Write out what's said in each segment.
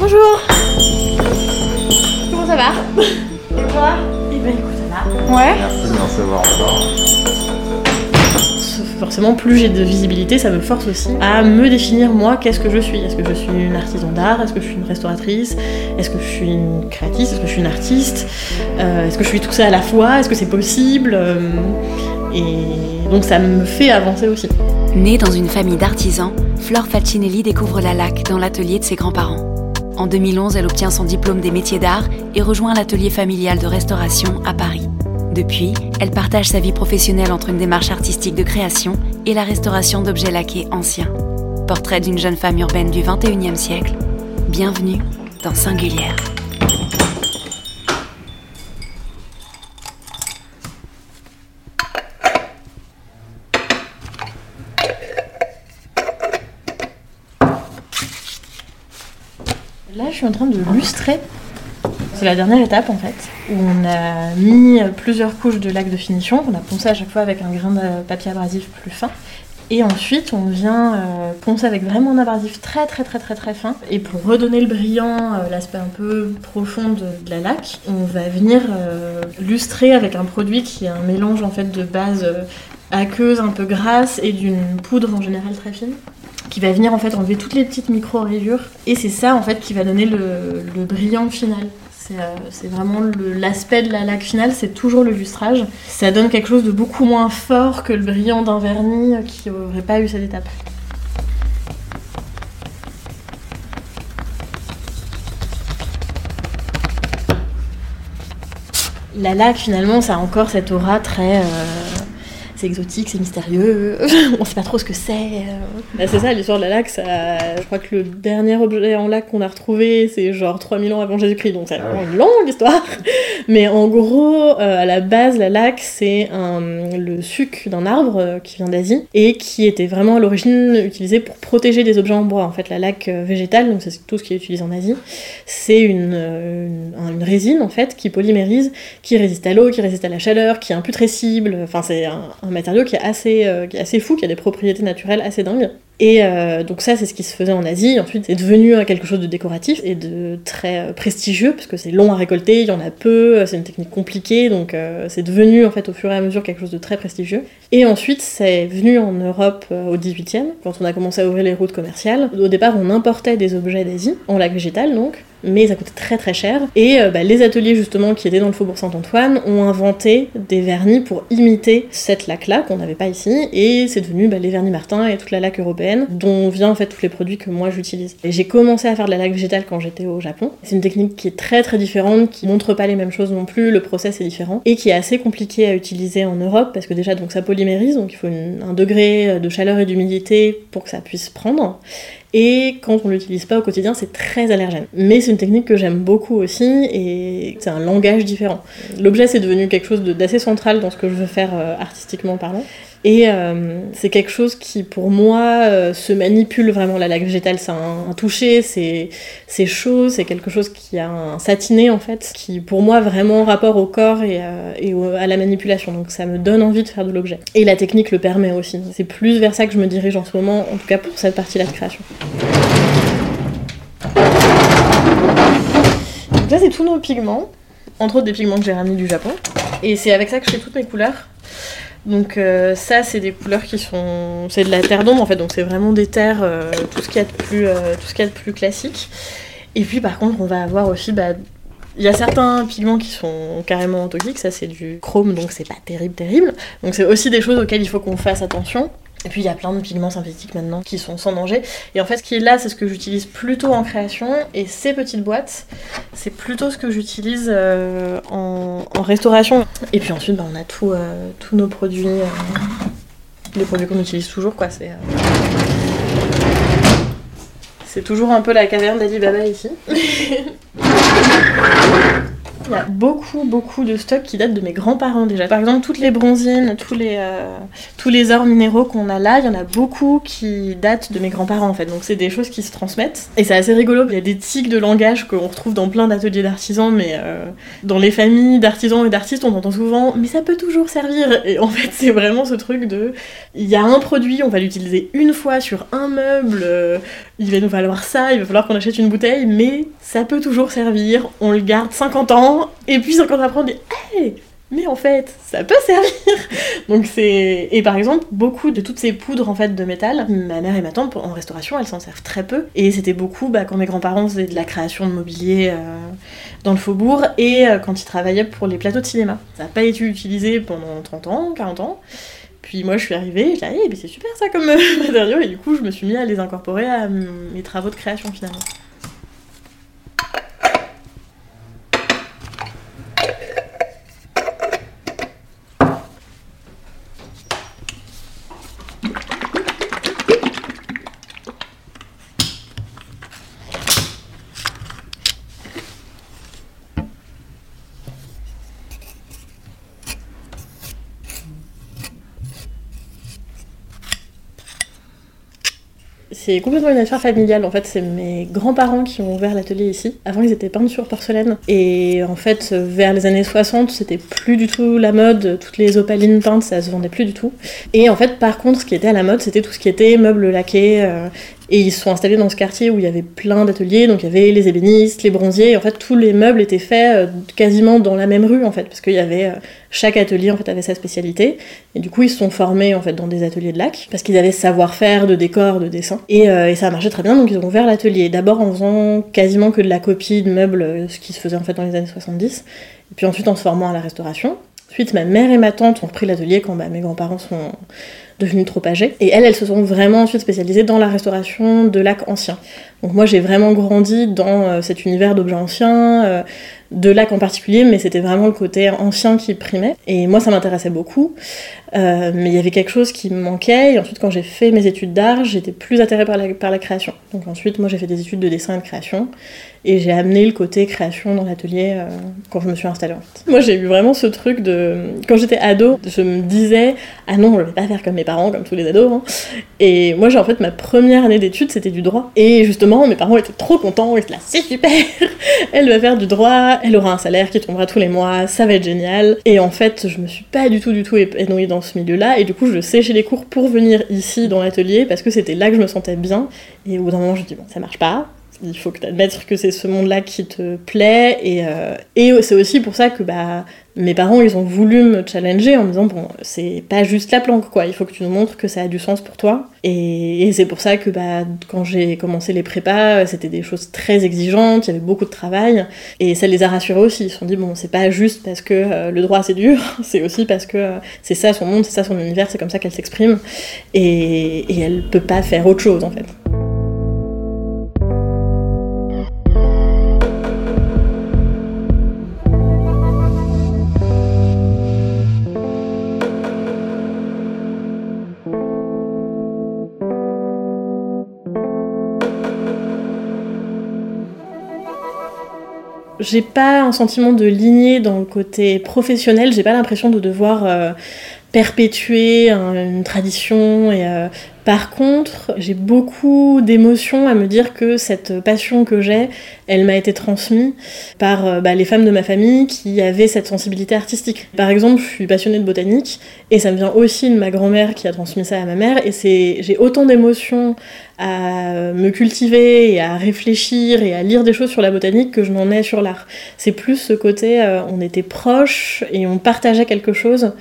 Bonjour Comment ça va? Et toi? Eh ben écoute, ça va. Ouais Merci d'en savoir encore. Forcément, plus j'ai de visibilité, ça me force aussi à me définir moi qu'est-ce que je suis. Est-ce que je suis une artisan d'art? Est-ce que je suis une restauratrice? Est-ce que je suis une créatrice? Est-ce que je suis une artiste? Euh, Est-ce que je suis tout ça à la fois? Est-ce que c'est possible? Euh, Et donc ça me fait avancer aussi. Née dans une famille d'artisans, Flore Falcinelli découvre la laque dans l'atelier de ses grands-parents. En 2011, elle obtient son diplôme des métiers d'art et rejoint l'atelier familial de restauration à Paris. Depuis, elle partage sa vie professionnelle entre une démarche artistique de création et la restauration d'objets laqués anciens. Portrait d'une jeune femme urbaine du 21e siècle. Bienvenue dans Singulière. Là, je suis en train de lustrer. C'est la dernière étape en fait, où on a mis plusieurs couches de laque de finition, qu'on a poncé à chaque fois avec un grain de papier abrasif plus fin. Et ensuite, on vient euh, poncer avec vraiment un abrasif très très très très très fin. Et pour redonner le brillant, euh, l'aspect un peu profond de, la laque, on va venir euh, lustrer avec un produit qui est un mélange en fait de base aqueuse un peu grasse et d'une poudre en général très fine qui va venir en fait enlever toutes les petites micro-rayures et c'est ça en fait qui va donner le, brillant final. C'est euh, vraiment l'aspect de la laque finale, c'est toujours le lustrage. Ça donne quelque chose de beaucoup moins fort que le brillant d'un vernis euh, qui aurait pas eu cette étape. La laque finalement ça a encore cette aura très... euh, c'est exotique, c'est mystérieux, on sait pas trop ce que c'est. euh. Bah, c'est ça l'histoire de la laque, ça... je crois que le dernier objet en laque qu'on a retrouvé c'est genre 3000 ans avant Jésus-Christ, donc c'est Ah ouais. une longue histoire. Mais en gros, euh, à la base, la laque c'est un- le suc d'un arbre euh, qui vient d'Asie et qui était vraiment à l'origine utilisé pour protéger des objets en bois. En fait, la laque végétale, donc c'est tout ce qui est utilisé en Asie, c'est une, une, une résine en fait qui polymérise qui résiste à l'eau, qui résiste à la chaleur, qui est imputrescible. Enfin, c'est un, un matériau qui est, assez, euh, qui est assez fou, qui a des propriétés naturelles assez dingues. Et euh, donc ça, c'est ce qui se faisait en Asie. Ensuite, c'est devenu euh, quelque chose de décoratif et de très euh, prestigieux, parce que c'est long à récolter, il y en a peu, c'est une technique compliquée, donc c'est devenu en fait au fur et à mesure quelque chose de très prestigieux. Et ensuite, c'est venu en Europe au 18e, quand on a commencé à ouvrir les routes commerciales. Au départ, on importait des objets d'Asie, en lac végétal donc, mais ça coûtait très très cher. Et bah, les ateliers justement qui étaient dans le faubourg Saint-Antoine ont inventé des vernis pour imiter cette laque-là qu'on n'avait pas ici, et c'est devenu bah, les vernis Martin et toute la laque européenne, dont vient en fait tous les produits que moi j'utilise. Et j'ai commencé à faire de la laque végétale quand j'étais au Japon. C'est une technique qui est très très différente, qui montre pas les mêmes choses non plus, le process est différent, et qui est assez compliqué à utiliser en Europe, parce que déjà donc ça polymérise, donc il faut un degré de chaleur et d'humidité pour que ça puisse prendre. Et quand on l'utilise pas au quotidien, c'est très allergène. Mais c'est une technique que j'aime beaucoup aussi et c'est un langage différent. L'objet, c'est devenu quelque chose d'assez central dans ce que je veux faire euh, artistiquement parlant. Et euh, c'est quelque chose qui, pour moi, euh, se manipule vraiment. La laque végétale, c'est un, toucher, c'est chaud, c'est quelque chose qui a un satiné, en fait, qui, pour moi, vraiment rapport au corps et, euh, à la manipulation. Donc ça me donne envie de faire de l'objet. Et la technique le permet aussi. C'est plus vers ça que je me dirige en ce moment, en tout cas pour cette partie-là de création. Donc là, c'est tous nos pigments, entre autres des pigments que j'ai ramenés du Japon. Et c'est avec ça que je fais toutes mes couleurs. Donc euh, ça, c'est des couleurs qui sont... C'est de la terre d'ombre en fait, donc c'est vraiment des terres, euh, tout, ce qu'il y a de plus, euh, tout y a de plus classique. Et puis par contre, on va avoir aussi... Bah, il y a certains pigments qui sont carrément toxiques, ça c'est du chrome, donc c'est pas terrible, terrible. Donc c'est aussi des choses auxquelles il faut qu'on fasse attention. Et puis il y a plein de pigments synthétiques maintenant qui sont sans danger. Et en fait, ce qui est là, c'est ce que j'utilise plutôt en création. Et ces petites boîtes, c'est plutôt ce que j'utilise euh, en, restauration. Et puis ensuite, bah, on a euh, tous nos produits, euh, les produits qu'on utilise toujours, quoi. C'est c'est toujours un peu la caverne d'Ali Baba ici. il y a beaucoup, beaucoup de stocks qui datent de mes grands-parents déjà. Par exemple, toutes les bronzines, tous les, euh, tous les ors minéraux qu'on a là, il y en a beaucoup qui datent de mes grands-parents en fait. Donc c'est des choses qui se transmettent. Et c'est assez rigolo. Il y a des tics de langage qu'on retrouve dans plein d'ateliers d'artisans, mais euh, dans les familles d'artisans et d'artistes, on entend souvent mais ça peut toujours servir. Et en fait, c'est vraiment ce truc de il y a un produit, on va l'utiliser une fois sur un meuble, euh, il va nous falloir ça, il va falloir qu'on achète une bouteille, mais ça peut toujours servir. On le garde 50 ans, et puis 50 ans après, on dit hey, mais en fait, ça peut servir. Donc c'est et par exemple beaucoup de toutes ces poudres en fait de métal, ma mère et ma tante en restauration, elles s'en servent très peu. Et c'était beaucoup bah, quand mes grands-parents faisaient de la création de mobilier euh, dans le faubourg et euh, quand ils travaillaient pour les plateaux de cinéma. Ça n'a pas été utilisé pendant 30 ans, 40 ans. Puis moi je suis arrivée, j'ai dit, c'est super ça comme matériau, et du coup je me suis mis à les incorporer à mes travaux de création finalement. C'est complètement une affaire familiale. En fait, c'est mes grands-parents qui ont ouvert l'atelier ici. Avant, ils étaient peinture porcelaine. Et en fait, vers les années 60, c'était plus du tout la mode. Toutes les opalines peintes, ça se vendait plus du tout. Et en fait, par contre, ce qui était à la mode, c'était tout ce qui était meubles laqués, euh, et ils se sont installés dans ce quartier où il y avait plein d'ateliers, donc il y avait les ébénistes, les bronziers, en fait tous les meubles étaient faits euh, quasiment dans la même rue en fait, parce qu'il y avait euh, chaque atelier en fait avait sa spécialité, et du coup ils se sont formés en fait dans des ateliers de lac, parce qu'ils avaient savoir-faire de décor, de dessin, et, euh, ça a marché très bien, donc ils ont ouvert l'atelier, d'abord en faisant quasiment que de la copie de meubles, ce qui se faisait en fait dans les années 70, et puis ensuite en se formant à la restauration. Ensuite, ma mère et ma tante ont repris l'atelier quand bah, mes grands-parents sont devenues trop âgées. Et elles, elles se sont vraiment ensuite spécialisées dans la restauration de lacs anciens. Donc moi, j'ai vraiment grandi dans euh, cet univers d'objets anciens, euh, de lacs en particulier, mais c'était vraiment le côté ancien qui primait. Et moi, ça m'intéressait beaucoup. Euh, mais il y avait quelque chose qui me manquait. Et ensuite, quand j'ai fait mes études d'art, j'étais plus attirée par la, par la création. Donc ensuite, moi, j'ai fait des études de dessin et de création. Et j'ai amené le côté création dans l'atelier quand je me suis installée en fait. Moi j'ai eu vraiment ce truc de... Quand j'étais ado, je me disais « Ah non, je vais pas faire comme mes parents, comme tous les ados. Hein. Et moi j'ai en fait ma première année d'études c'était du droit. Et justement mes parents étaient trop contents, ils étaient là « C'est super Elle va faire du droit, elle aura un salaire qui tombera tous les mois, ça va être génial. » Et en fait je me suis pas du tout du tout épanouie dans ce milieu-là. Et du coup je séchais les cours pour venir ici dans l'atelier parce que c'était là que je me sentais bien. Et au bout d'un moment je me dis « Bon ça marche pas, il faut que tu admettes que c'est ce monde-là qui te plaît. Et, euh, et c'est aussi pour ça que bah, mes parents, ils ont voulu me challenger en me disant, bon, c'est pas juste la planque, quoi. Il faut que tu nous montres que ça a du sens pour toi. Et, c'est pour ça que bah, quand j'ai commencé les prépas, c'était des choses très exigeantes, il y avait beaucoup de travail. Et ça les a rassurés aussi. Ils se sont dit, bon, c'est pas juste parce que euh, le droit c'est dur, c'est aussi parce que euh, c'est ça son monde, c'est ça son univers, c'est comme ça qu'elle s'exprime. Et, et elle peut pas faire autre chose, en fait. J'ai pas un sentiment de lignée dans le côté professionnel, j'ai pas l'impression de devoir perpétuer une tradition et euh, par contre, j'ai beaucoup d'émotions à me dire que cette passion que j'ai, elle m'a été transmise par euh, bah, les femmes de ma famille qui avaient cette sensibilité artistique. Par exemple, je suis passionnée de botanique et ça me vient aussi de ma grand-mère qui a transmis ça à ma mère et j'ai autant d'émotions à me cultiver et à réfléchir et à lire des choses sur la botanique que je n'en ai sur l'art. C'est plus ce côté euh, on était proches et on partageait quelque chose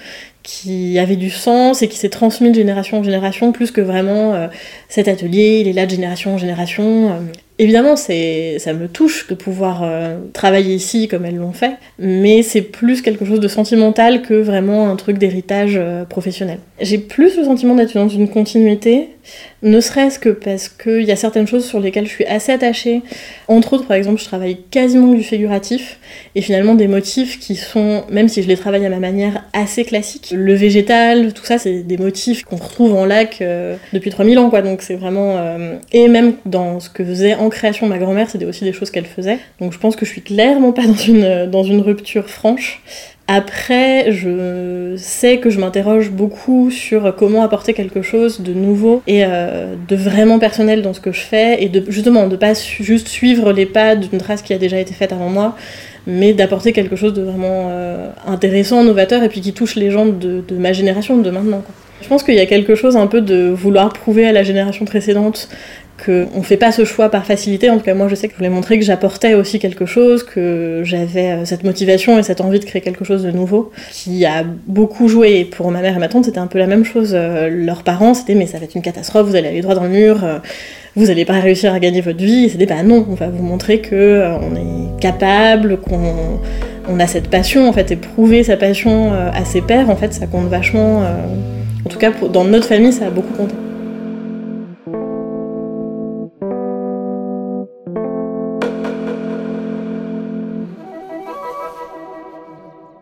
qui avait du sens et qui s'est transmis de génération en génération, plus que vraiment euh, cet atelier, il est là de génération en génération. Euh. Évidemment, c'est, ça me touche de pouvoir euh, travailler ici comme elles l'ont fait, mais c'est plus quelque chose de sentimental que vraiment un truc d'héritage professionnel. J'ai plus le sentiment d'être dans une continuité, Ne serait-ce que parce qu'il y a certaines choses sur lesquelles je suis assez attachée. Entre autres, par exemple, je travaille quasiment du figuratif et finalement des motifs qui sont, même si je les travaille à ma manière, assez classiques. Le végétal, tout ça, c'est des motifs qu'on retrouve en lac euh, depuis 3000 ans, quoi. Donc c'est vraiment. Euh, et même dans ce que faisait en création ma grand-mère, c'était aussi des choses qu'elle faisait. Donc je pense que je suis clairement pas dans une, dans une rupture franche. Après, je sais que je m'interroge beaucoup sur comment apporter quelque chose de nouveau et euh, de vraiment personnel dans ce que je fais et de justement de pas juste suivre les pas d'une trace qui a déjà été faite avant moi, mais d'apporter quelque chose de vraiment euh, intéressant, novateur et puis qui touche les gens de, ma génération de maintenant. Je pense qu'il y a quelque chose un peu de vouloir prouver à la génération précédente qu'on fait pas ce choix par facilité. En tout cas, moi, je sais que je voulais montrer que j'apportais aussi quelque chose, que j'avais euh, cette motivation et cette envie de créer quelque chose de nouveau, qui a beaucoup joué. pour ma mère et ma tante, c'était un peu la même chose. Euh, leurs parents, c'était mais ça va être une catastrophe, vous allez aller droit dans le mur, euh, vous n'allez pas réussir à gagner votre vie. C'était bah non, on va vous montrer que on est capable, qu'on on a cette passion en fait, et prouver sa passion à ses pères, en fait, ça compte vachement. en tout cas, dans notre famille, ça a beaucoup compté.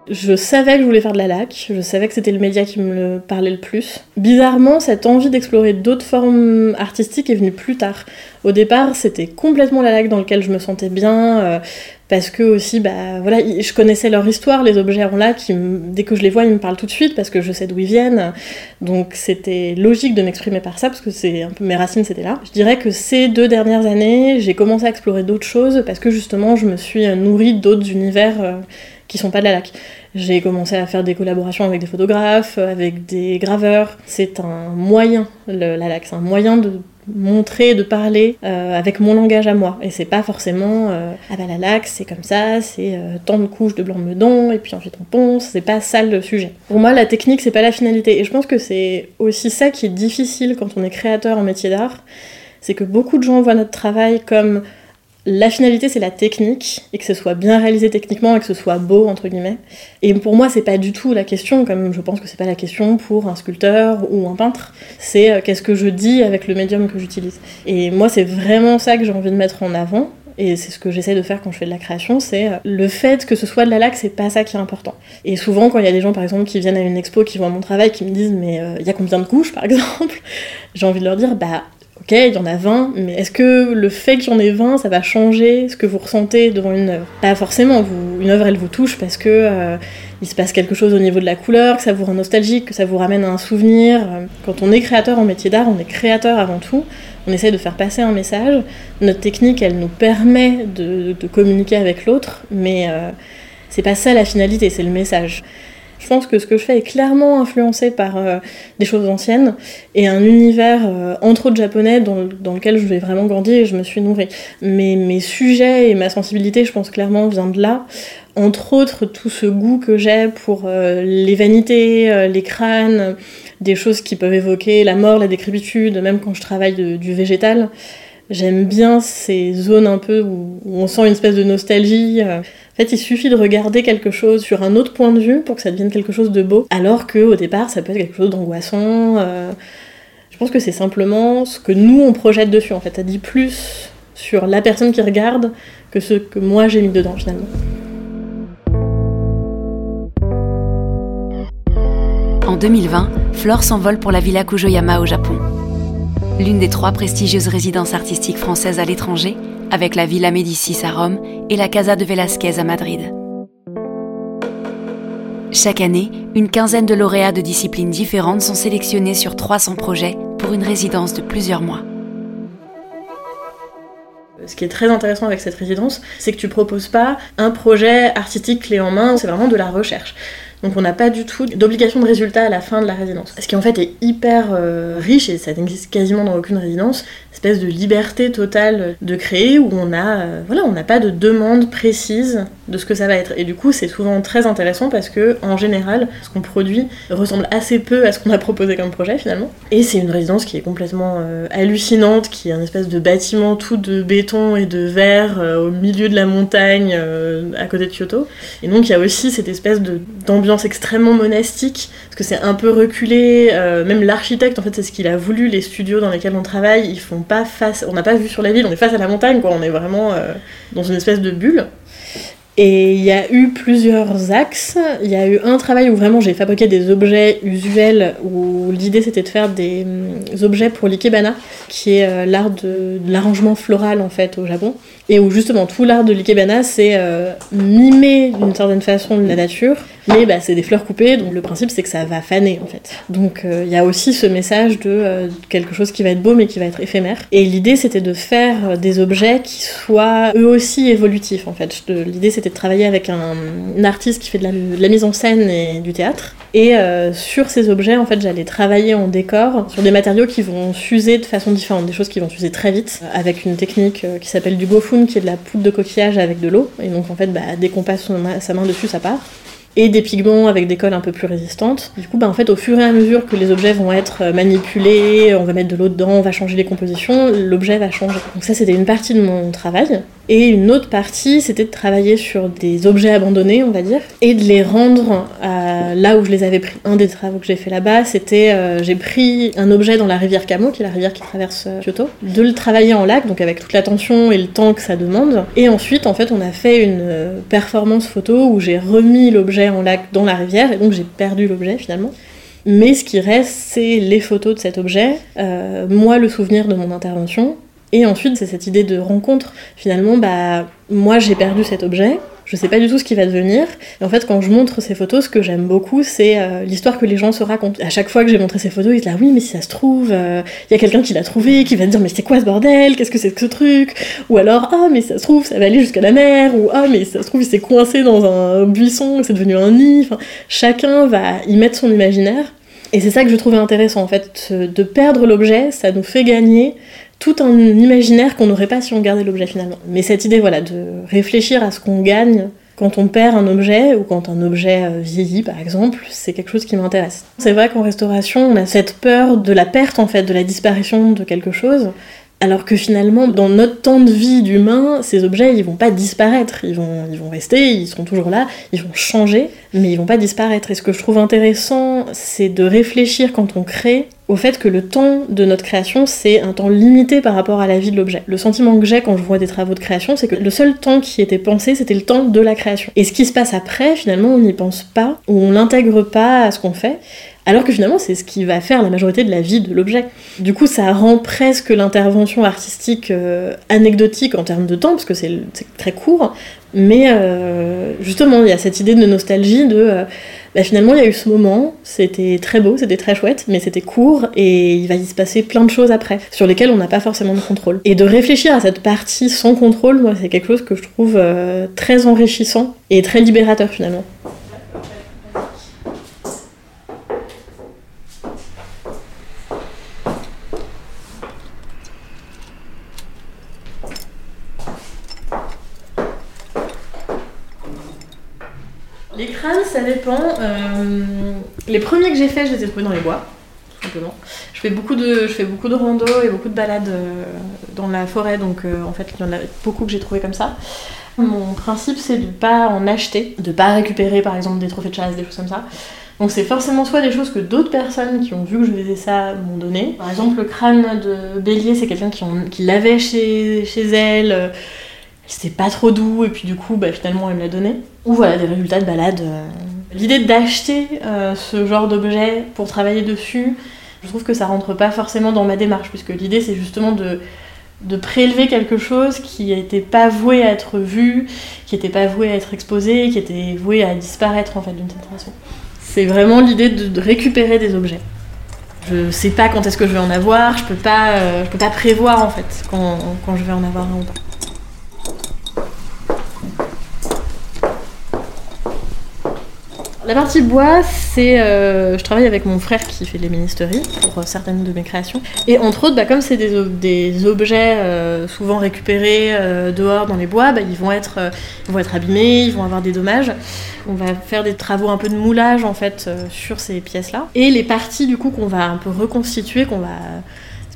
Je savais que je voulais faire de la lac, je savais que c'était le média qui me parlait le plus. Bizarrement, cette envie d'explorer d'autres formes artistiques est venue plus tard. Au départ, c'était complètement la lac dans lequel je me sentais bien, euh, parce que aussi, bah voilà, je connaissais leur histoire, les objets en lac, dès que je les vois, ils me parlent tout de suite parce que je sais d'où ils viennent. Donc c'était logique de m'exprimer par ça parce que c'est un peu mes racines, c'était là. Je dirais que ces deux dernières années, j'ai commencé à explorer d'autres choses parce que justement, je me suis nourrie d'autres univers. Euh, qui sont pas de la lac. J'ai commencé à faire des collaborations avec des photographes, avec des graveurs. C'est un moyen, la lac, c'est un moyen de montrer, de parler euh, avec mon langage à moi. Et c'est pas forcément euh, ah bah la lac, c'est comme ça, c'est euh, tant de couches de blanc meudon, et puis ensuite on ponce, c'est pas ça le sujet. Pour moi, la technique, c'est pas la finalité. Et je pense que c'est aussi ça qui est difficile quand on est créateur en métier d'art, c'est que beaucoup de gens voient notre travail comme la finalité c'est la technique et que ce soit bien réalisé techniquement et que ce soit beau entre guillemets. Et pour moi c'est pas du tout la question, comme je pense que c'est pas la question pour un sculpteur ou un peintre. C'est euh, qu'est-ce que je dis avec le médium que j'utilise. Et moi c'est vraiment ça que j'ai envie de mettre en avant. Et c'est ce que j'essaie de faire quand je fais de la création, c'est euh, le fait que ce soit de la laque, c'est pas ça qui est important. Et souvent, quand il y a des gens, par exemple, qui viennent à une expo, qui voient mon travail, qui me disent, mais euh, il y a combien de couches, par exemple J'ai envie de leur dire, bah, ok, il y en a 20, mais est-ce que le fait qu'il y en ait 20, ça va changer ce que vous ressentez devant une œuvre? Pas forcément, une œuvre elle vous touche parce que euh, il se passe quelque chose au niveau de la couleur, que ça vous rend nostalgique, que ça vous ramène à un souvenir. Quand on est créateur en métier d'art, on est créateur avant tout, on essaie de faire passer un message. Notre technique, elle nous permet de, communiquer avec l'autre, mais euh, c'est pas ça la finalité, c'est le message. Je pense que ce que je fais est clairement influencé par euh, des choses anciennes et un univers, euh, entre autres japonais, dans, lequel je vais vraiment grandir et je me suis nourrie. Mais mes sujets et ma sensibilité, je pense clairement, vient de là. Entre autres, tout ce goût que j'ai pour euh, les vanités, les crânes, des choses qui peuvent évoquer la mort, la décrépitude, même quand je travaille du végétal. J'aime bien ces zones un peu où, on sent une espèce de nostalgie. En fait, il suffit de regarder quelque chose sur un autre point de vue pour que ça devienne quelque chose de beau, alors qu'au départ, ça peut être quelque chose d'angoissant. Euh. Je pense que c'est simplement ce que nous, on projette dessus. En fait, ça dit plus sur la personne qui regarde que ce que moi j'ai mis dedans, finalement. En 2020, Flore s'envole pour la Villa Kujoyama au Japon l'une des trois prestigieuses résidences artistiques françaises à l'étranger, avec la Villa Médicis à Rome et la Casa de Velázquez à Madrid. Chaque année, une quinzaine de lauréats de disciplines différentes sont sélectionnés sur 300 projets pour une résidence de plusieurs mois. Ce qui est très intéressant avec cette résidence, c'est que tu proposes pas un projet artistique clé en main, c'est vraiment de la recherche. Donc on n'a pas du tout d'obligation de résultat à la fin de la résidence. Ce qui en fait est hyper euh, riche et ça n'existe quasiment dans aucune résidence, espèce de liberté totale de créer où on a euh, voilà, on n'a pas de demande précise de ce que ça va être. Et du coup, c'est souvent très intéressant parce que, en général, ce qu'on produit ressemble assez peu à ce qu'on a proposé comme projet finalement. Et c'est une résidence qui est complètement euh, hallucinante, qui est un espèce de bâtiment tout de béton et de verre euh, au milieu de la montagne à côté de Kyoto. Et donc, il y a aussi cette espèce d'ambiance extrêmement monastique, que c'est un peu reculé. même l'architecte, en fait, c'est ce qu'il a voulu. Les studios dans lesquels on travaille, ils font pas face. On n'a pas vu sur la ville, on est face à la montagne, quoi. On est vraiment dans une espèce de bulle. Et il y a eu plusieurs axes. Il y a eu un travail où vraiment j'ai fabriqué des objets usuels, où l'idée c'était de faire des hum, objets pour l'ikebana, qui est euh, l'art de, l'arrangement floral en fait au Japon. Et où justement tout l'art de l'ikebana c'est euh, mimer d'une certaine façon la nature, mais bah, c'est des fleurs coupées, donc le principe c'est que ça va faner en fait. Donc euh, il y a aussi ce message de quelque chose qui va être beau mais qui va être éphémère. Et l'idée c'était de faire des objets qui soient eux aussi évolutifs en fait. L'idée c'était de travailler avec un, artiste qui fait de la, mise en scène et du théâtre. Et euh, sur ces objets, en fait, j'allais travailler en décor sur des matériaux qui vont s'user de façon différente, des choses qui vont s'user très vite, euh, avec une technique euh, qui s'appelle du gofun, qui est de la poudre de coquillage avec de l'eau. Et donc, en fait, bah, dès qu'on passe sa main dessus, ça part et des pigments avec des colles un peu plus résistantes. Du coup, bah, en fait, au fur et à mesure que les objets vont être manipulés, on va mettre de l'eau dedans, on va changer les compositions, l'objet va changer. Donc ça, c'était une partie de mon travail. Et une autre partie, c'était de travailler sur des objets abandonnés, on va dire, et de les rendre là où je les avais pris. Un des travaux que j'ai fait là-bas, c'était euh, j'ai pris un objet dans la rivière Kamo, qui est la rivière qui traverse euh, Kyoto, de le travailler en lac, donc avec toute l'attention et le temps que ça demande. Et ensuite, en fait, on a fait une performance photo où j'ai remis l'objet en lac dans la rivière, et donc j'ai perdu l'objet finalement. Mais ce qui reste, c'est les photos de cet objet, euh, moi le souvenir de mon intervention, et ensuite c'est cette idée de rencontre. Finalement, bah moi j'ai perdu cet objet, je sais pas du tout ce qui va devenir. Et en fait, quand je montre ces photos, ce que j'aime beaucoup, c'est euh, l'histoire que les gens se racontent. À chaque fois que j'ai montré ces photos, ils disent là, oui, mais si ça se trouve, il euh, y a quelqu'un qui l'a trouvé, qui va dire, mais c'est quoi ce bordel? Qu'est-ce que c'est que ce truc? Ou alors, ah, mais ça se trouve, ça va aller jusqu'à la mer. Ou ah, mais ça se trouve, il s'est coincé dans un buisson, c'est devenu un nid. Enfin, chacun va y mettre son imaginaire. Et c'est ça que je trouvais intéressant en fait, de perdre l'objet, ça nous fait gagner tout un imaginaire qu'on n'aurait pas si on gardait l'objet finalement. Mais cette idée, voilà, de réfléchir à ce qu'on gagne quand on perd un objet ou quand un objet euh, vieillit par exemple, c'est quelque chose qui m'intéresse. C'est vrai qu'en restauration, on a cette peur de la perte en fait, de la disparition de quelque chose. Alors que finalement, dans notre temps de vie d'humain, ces objets, ils vont pas disparaître, ils vont, ils vont rester, ils seront toujours là, ils vont changer, mais ils vont pas disparaître. Et ce que je trouve intéressant, c'est de réfléchir quand on crée au fait que le temps de notre création, c'est un temps limité par rapport à la vie de l'objet. Le sentiment que j'ai quand je vois des travaux de création, c'est que le seul temps qui était pensé, c'était le temps de la création. Et ce qui se passe après, finalement, on n'y pense pas, ou on l'intègre pas à ce qu'on fait, alors que finalement c'est ce qui va faire la majorité de la vie de l'objet. Du coup ça rend presque l'intervention artistique euh, anecdotique en termes de temps, parce que c'est très court, mais euh, justement il y a cette idée de nostalgie de euh, bah, finalement il y a eu ce moment, c'était très beau, c'était très chouette, mais c'était court et il va y se passer plein de choses après, sur lesquelles on n'a pas forcément de contrôle. Et de réfléchir à cette partie sans contrôle, moi c'est quelque chose que je trouve très enrichissant et très libérateur finalement. Ça dépend. Euh, les premiers que j'ai faits, je les ai trouvés dans les bois, simplement. Je fais beaucoup de, je fais beaucoup de rando et beaucoup de balades euh, dans la forêt, donc euh, en fait, il y en a beaucoup que j'ai trouvé comme ça. Mon principe, c'est de pas en acheter, de pas récupérer par exemple des trophées de chasse, des choses comme ça. Donc c'est forcément soit des choses que d'autres personnes qui ont vu que je faisais ça m'ont donné. Par exemple, le crâne de bélier, c'est quelqu'un qui, l'avait chez, chez elle c'était pas trop doux et puis du coup bah, finalement elle me l'a donné. Ou voilà des résultats de balade. L'idée d'acheter euh, ce genre d'objet pour travailler dessus, je trouve que ça rentre pas forcément dans ma démarche puisque l'idée c'est justement de, prélever quelque chose qui n'était pas voué à être vu, qui n'était pas voué à être exposé, qui était voué à disparaître en fait d'une certaine façon. C'est vraiment l'idée de, récupérer des objets. Je sais pas quand est-ce que je vais en avoir, je peux pas, euh, peux pas prévoir en fait quand, quand je vais en avoir un ou pas. La partie bois, c'est. euh, je travaille avec mon frère qui fait les ministéries pour euh, certaines de mes créations. Et entre autres, bah, comme c'est des, ob- des objets euh, souvent récupérés dehors dans les bois, bah, ils, vont être, vont être abîmés, ils vont avoir des dommages. On va faire des travaux un peu de moulage en fait sur ces pièces-là. Et les parties du coup qu'on va un peu reconstituer, qu'on va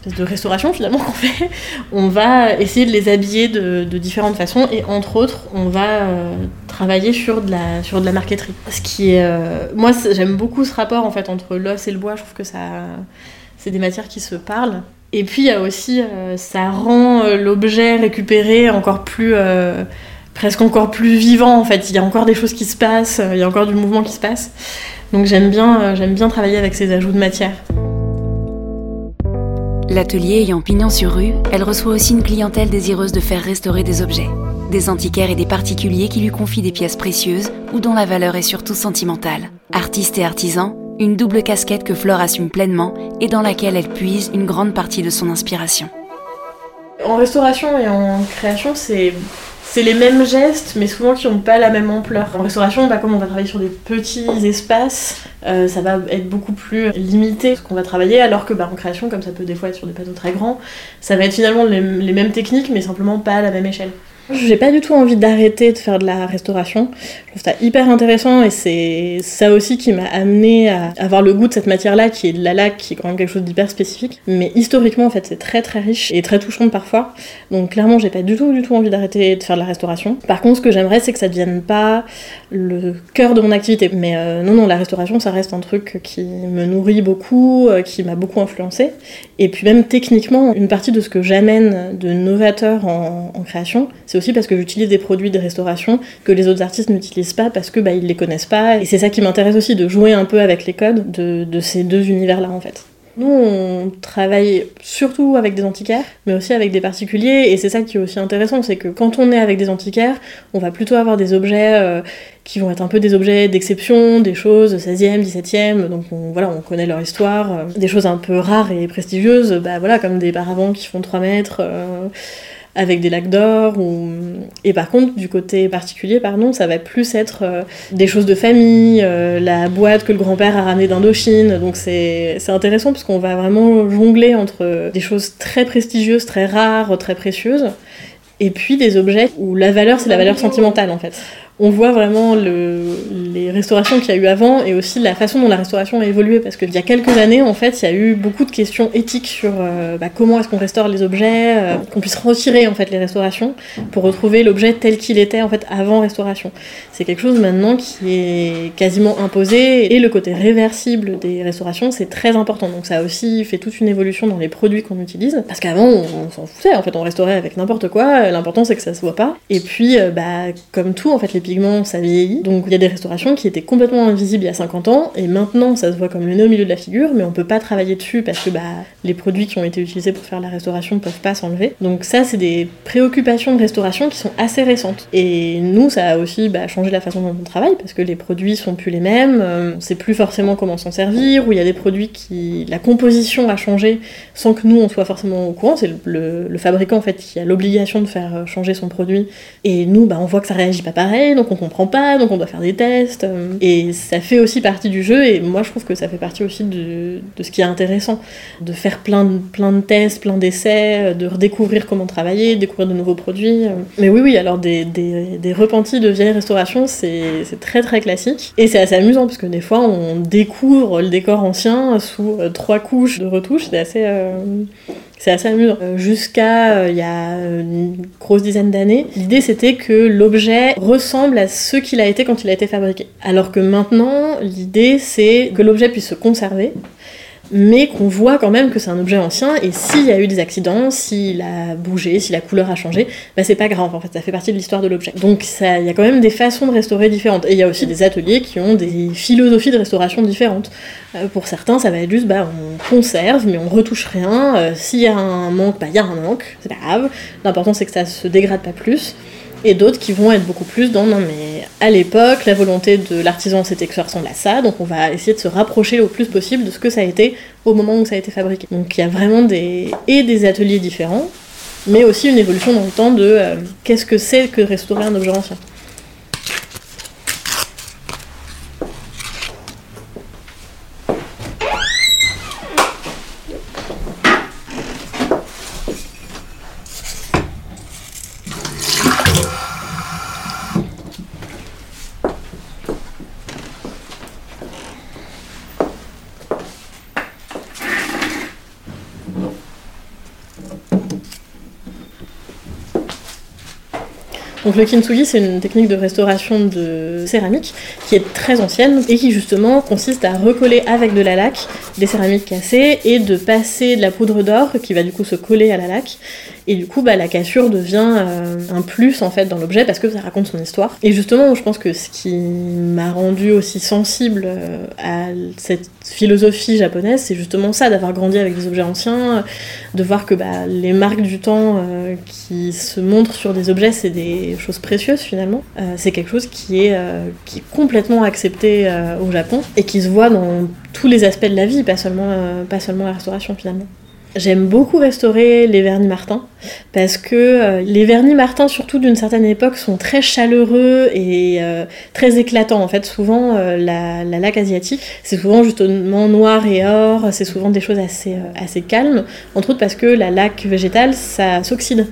de restauration finalement qu'on fait, on va essayer de les habiller de, différentes façons et entre autres on va euh, travailler sur de la sur de la marqueterie. Ce qui euh, moi j'aime beaucoup ce rapport en fait entre l'os et le bois. Je trouve que ça c'est des matières qui se parlent. Et puis il y a aussi euh, ça rend l'objet récupéré encore plus presque encore plus vivant en fait. Il y a encore des choses qui se passent, il y a encore du mouvement qui se passe. Donc j'aime bien j'aime bien travailler avec ces ajouts de matière. L'atelier ayant pignon sur rue, elle reçoit aussi une clientèle désireuse de faire restaurer des objets. Des antiquaires et des particuliers qui lui confient des pièces précieuses ou dont la valeur est surtout sentimentale. Artiste et artisan, une double casquette que Flore assume pleinement et dans laquelle elle puise une grande partie de son inspiration. En restauration et en création, c'est c'est les mêmes gestes, mais souvent qui n'ont pas la même ampleur. En restauration, bah, comme on va travailler sur des petits espaces, euh, ça va être beaucoup plus limité ce qu'on va travailler, alors que bah, en création, comme ça peut des fois être sur des plateaux très grands, ça va être finalement les, les mêmes techniques, mais simplement pas à la même échelle. J'ai pas du tout envie d'arrêter de faire de la restauration. Je trouve ça hyper intéressant et c'est ça aussi qui m'a amené à avoir le goût de cette matière-là, qui est de la laque, qui est quand même quelque chose d'hyper spécifique. Mais historiquement, en fait, c'est très très riche et très touchant parfois. Donc clairement, j'ai pas du tout du tout envie d'arrêter de faire de la restauration. Par contre, ce que j'aimerais, c'est que ça devienne pas le cœur de mon activité. Mais euh, non, non, la restauration, ça reste un truc qui me nourrit beaucoup, euh, qui m'a beaucoup influencé. Et puis même techniquement, une partie de ce que j'amène de novateur en, en création, c'est aussi parce que j'utilise des produits de restauration que les autres artistes n'utilisent pas parce que bah, ils les connaissent pas. Et c'est ça qui m'intéresse aussi, de jouer un peu avec les codes de, ces deux univers-là en fait. Nous, on travaille surtout avec des antiquaires, mais aussi avec des particuliers, et c'est ça qui est aussi intéressant, c'est que quand on est avec des antiquaires, on va plutôt avoir des objets euh, qui vont être un peu des objets d'exception, des choses 16e, 17e, donc on, voilà, on connaît leur histoire, euh, des choses un peu rares et prestigieuses, bah voilà, comme des paravents qui font 3 mètres. euh, avec des lacs d'or ou et par contre du côté particulier pardon ça va plus être euh, des choses de famille euh, la boîte que le grand-père a ramenée d'Indochine. Donc c'est c'est intéressant parce qu'on va vraiment jongler entre des choses très prestigieuses très rares très précieuses et puis des objets où la valeur c'est la valeur sentimentale en fait on voit vraiment le, les restaurations qu'il y a eu avant et aussi la façon dont la restauration a évolué. Parce qu'il y a quelques années en fait il y a eu beaucoup de questions éthiques sur euh, bah, comment est-ce qu'on restaure les objets euh, qu'on puisse retirer en fait les restaurations pour retrouver l'objet tel qu'il était en fait avant restauration. C'est quelque chose maintenant qui est quasiment imposé et le côté réversible des restaurations c'est très important. Donc ça a aussi fait toute une évolution dans les produits qu'on utilise. Parce qu'avant on, on s'en foutait en fait. On restaurait avec n'importe quoi. L'important c'est que ça se voit pas. Et puis euh, bah comme tout en fait les ça vieillit. Donc il y a des restaurations qui étaient complètement invisibles il y a 50 ans et maintenant ça se voit comme le nez au milieu de la figure mais on peut pas travailler dessus parce que bah les produits qui ont été utilisés pour faire la restauration peuvent pas s'enlever. Donc ça c'est des préoccupations de restauration qui sont assez récentes. Et nous ça a aussi bah, changé la façon dont on travaille parce que les produits sont plus les mêmes euh, on sait plus forcément comment s'en servir ou il y a des produits qui la composition a changé sans que nous on soit forcément au courant. C'est le, le- le fabricant en fait qui a l'obligation de faire euh, changer son produit. Et nous bah on voit que ça réagit pas pareil donc on comprend pas donc on doit faire des tests euh, et ça fait aussi partie du jeu et moi je trouve que ça fait partie aussi de, de ce qui est intéressant de faire plein de, plein de tests plein d'essais euh, de redécouvrir comment travailler découvrir de nouveaux produits euh. mais oui oui alors des, des, repentis de vieilles restaurations c'est très très classique et c'est assez amusant parce que des fois on découvre le décor ancien sous trois couches de retouches c'est assez c'est assez amusant. Euh, Jusqu'à euh, il y a une grosse dizaine d'années, l'idée c'était que l'objet ressemble à ce qu'il a été quand il a été fabriqué. Alors que maintenant, l'idée c'est que l'objet puisse se conserver, mais qu'on voit quand même que c'est un objet ancien, et s'il y a eu des accidents, s'il a bougé, si la couleur a changé, bah c'est pas grave en fait, ça fait partie de l'histoire de l'objet. Donc il y a quand même des façons de restaurer différentes. Et il y a aussi des ateliers qui ont des philosophies de restauration différentes. Euh, pour certains, ça va être juste, bah, on conserve, mais on retouche rien. Euh, S'il y a un manque, bah, il y a un manque, c'est pas grave. L'important, c'est que ça se dégrade pas plus. Et d'autres qui vont être beaucoup plus dans, non, mais à l'époque, la volonté de l'artisan, c'était que ça ressemble à ça, donc on va essayer de se rapprocher au plus possible de ce que ça a été au moment où ça a été fabriqué. Donc il y a vraiment des, et des ateliers différents, mais aussi une évolution dans le temps de euh, qu'est-ce que c'est que restaurer un objet ancien. Donc le kintsugi, c'est une technique de restauration de céramique qui est très ancienne et qui justement consiste à recoller avec de la laque des céramiques cassées et de passer de la poudre d'or qui va du coup se coller à la laque. Et du coup, bah, la cassure devient euh, un plus en fait dans l'objet parce que ça raconte son histoire. Et justement, je pense que ce qui m'a rendu aussi sensible euh, à cette philosophie japonaise, c'est justement ça, d'avoir grandi avec des objets anciens, de voir que bah, les marques du temps euh, qui se montrent sur des objets, c'est des choses précieuses finalement. c'est quelque chose qui est, qui est complètement accepté au Japon et qui se voit dans tous les aspects de la vie, pas seulement, pas seulement la restauration finalement. J'aime beaucoup restaurer les vernis Martin parce que euh, les vernis Martin, surtout d'une certaine époque, sont très chaleureux et euh, très éclatants. En fait, souvent euh, la, la, laque asiatique, c'est souvent justement noir et or, c'est souvent des choses assez, assez calmes, entre autres parce que la laque végétale, ça s'oxyde.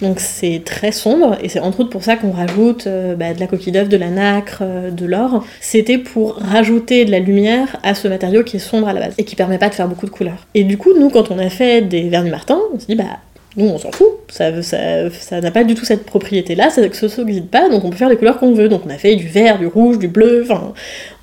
Donc c'est très sombre et c'est entre autres pour ça qu'on rajoute euh, bah, de la coquille d'œuf, de la nacre, euh, de l'or. C'était pour rajouter de la lumière à ce matériau qui est sombre à la base et qui permet pas de faire beaucoup de couleurs. Et du coup, nous, quand on a fait des vernis Martin, on s'est dit bah nous on s'en fout, ça n'a ça, pas du tout cette propriété-là, ça ne s'oxyde pas, donc on peut faire les couleurs qu'on veut. Donc on a fait du vert, du rouge, du bleu, enfin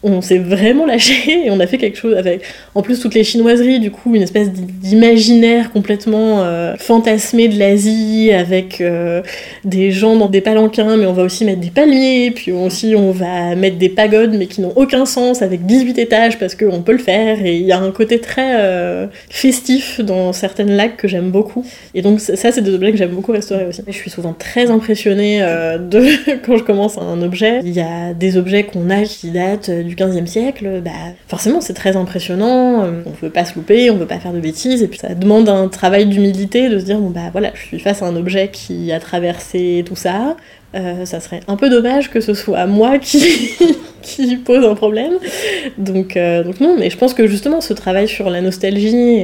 on s'est vraiment lâché et on a fait quelque chose avec, en plus toutes les chinoiseries, du coup une espèce d'imaginaire complètement euh, fantasmé de l'Asie avec euh, des gens dans des palanquins, mais on va aussi mettre des palmiers, puis aussi on va mettre des pagodes mais qui n'ont aucun sens avec 18 étages parce qu'on peut le faire et il y a un côté très euh, festif dans certaines lacs que j'aime beaucoup. Et donc ça c'est des objets que j'aime beaucoup restaurer aussi. Je suis souvent très impressionnée de quand je commence un objet. Il y a des objets qu'on a qui datent du 15e siècle, bah, forcément c'est très impressionnant, euh, on veut pas se louper, on veut pas faire de bêtises, et puis ça demande un travail d'humilité de se dire, bon bah voilà, je suis face à un objet qui a traversé tout ça, euh, ça serait un peu dommage que ce soit moi qui, pose un problème. Euh, donc non, mais je pense que justement ce travail sur la nostalgie,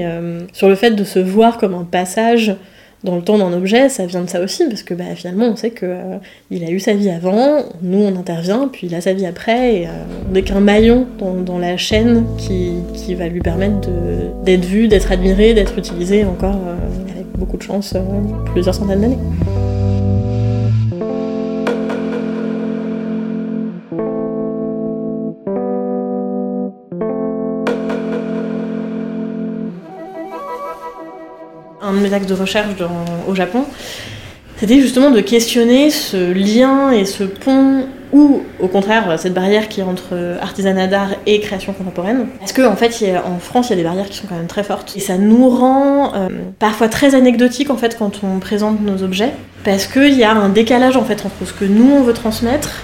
sur le fait de se voir comme un passage dans le temps d'un objet, ça vient de ça aussi, parce que bah, finalement on sait qu'il euh, a eu sa vie avant, nous on intervient, puis il a sa vie après, et euh, on n'est qu'un maillon dans, la chaîne qui, va lui permettre d'être vu, d'être admiré, d'être utilisé encore euh, avec beaucoup de chance plusieurs centaines d'années. De recherche au Japon, c'était justement de questionner ce lien et ce pont ou au contraire cette barrière qui est entre artisanat d'art et création contemporaine. Parce qu'en en fait, en France, il y a des barrières qui sont quand même très fortes. Et ça nous rend euh, parfois très anecdotiques en fait quand on présente nos objets. Parce qu'il y a un décalage en fait entre ce que nous on veut transmettre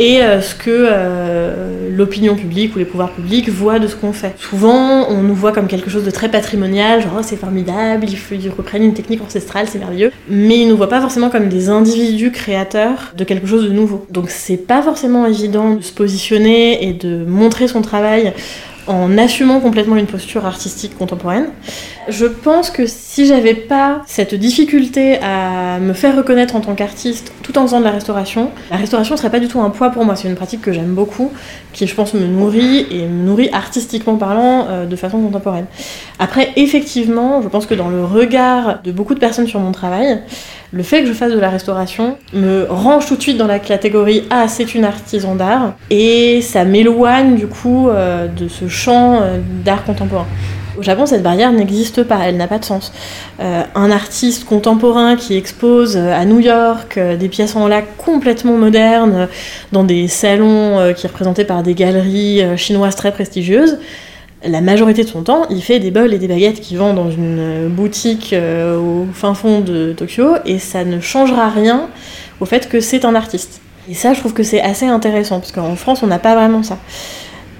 et euh, ce que euh, l'opinion publique ou les pouvoirs publics voient de ce qu'on fait. Souvent, on nous voit comme quelque chose de très patrimonial, genre oh, c'est formidable, ils, reprennent une technique ancestrale, c'est merveilleux, mais ils nous voient pas forcément comme des individus créateurs de quelque chose de nouveau. Donc c'est pas forcément évident de se positionner et de montrer son travail en assumant complètement une posture artistique contemporaine. Je pense que si j'avais pas cette difficulté à me faire reconnaître en tant qu'artiste tout en faisant de la restauration, la restauration serait pas du tout un poids pour moi. C'est une pratique que j'aime beaucoup, qui je pense me nourrit et me nourrit artistiquement parlant euh, de façon contemporaine. Après, effectivement, je pense que dans le regard de beaucoup de personnes sur mon travail, le fait que je fasse de la restauration me range tout de suite dans la catégorie Ah, c'est une artisan d'art, et ça m'éloigne du coup euh, de ce champ euh, d'art contemporain. Au Japon, cette barrière n'existe pas, elle n'a pas de sens. Euh, un artiste contemporain qui expose à New York des pièces en lac complètement modernes dans des salons qui représentés par des galeries chinoises très prestigieuses, la majorité de son temps, il fait des bols et des baguettes qui vend dans une boutique euh, au fin fond de Tokyo, et ça ne changera rien au fait que c'est un artiste. Et ça, je trouve que c'est assez intéressant, parce qu'en France, on n'a pas vraiment ça.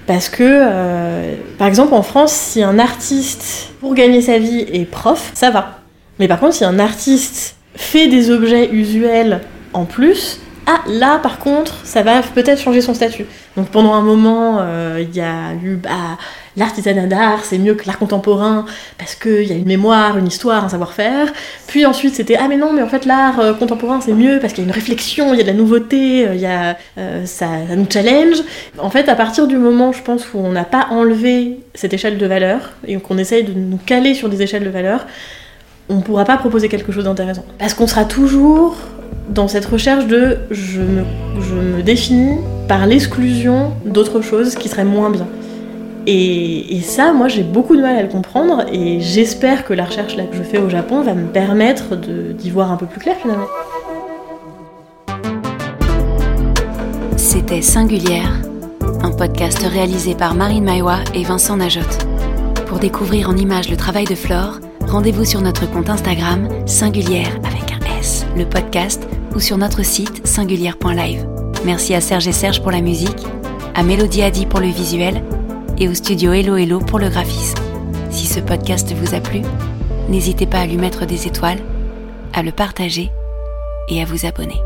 Parce que, euh, par exemple, en France, si un artiste, pour gagner sa vie, est prof, ça va. Mais par contre, si un artiste fait des objets usuels en plus, ah, là, par contre, ça va peut-être changer son statut. Donc pendant un moment, euh, il y a eu bah, l'artisanat d'art, c'est mieux que l'art contemporain parce qu'il y a une mémoire, une histoire, un savoir-faire. Puis ensuite, c'était ah mais non, mais en fait l'art euh, contemporain c'est mieux parce qu'il y a une réflexion, il y a de la nouveauté, euh, il y a ça, ça, nous challenge. En fait, à partir du moment, je pense, où on n'a pas enlevé cette échelle de valeur et qu'on essaye de nous caler sur des échelles de valeur, on pourra pas proposer quelque chose d'intéressant. Parce qu'on sera toujours dans cette recherche de je me, je me définis par l'exclusion d'autres choses qui seraient moins bien. Et, ça, moi, j'ai beaucoup de mal à le comprendre et j'espère que la recherche que je fais au Japon va me permettre d'y voir un peu plus clair finalement. C'était Singulière, un podcast réalisé par Marine Maïwa et Vincent Najotte. Pour découvrir en images le travail de Flore, rendez-vous sur notre compte Instagram Singulière avec un S, le podcast, ou sur notre site singulière.live. Merci à Serge et Serge pour la musique, à Mélodie Adi pour le visuel et au studio Hello Hello pour le graphisme. Si ce podcast vous a plu, n'hésitez pas à lui mettre des étoiles, à le partager et à vous abonner.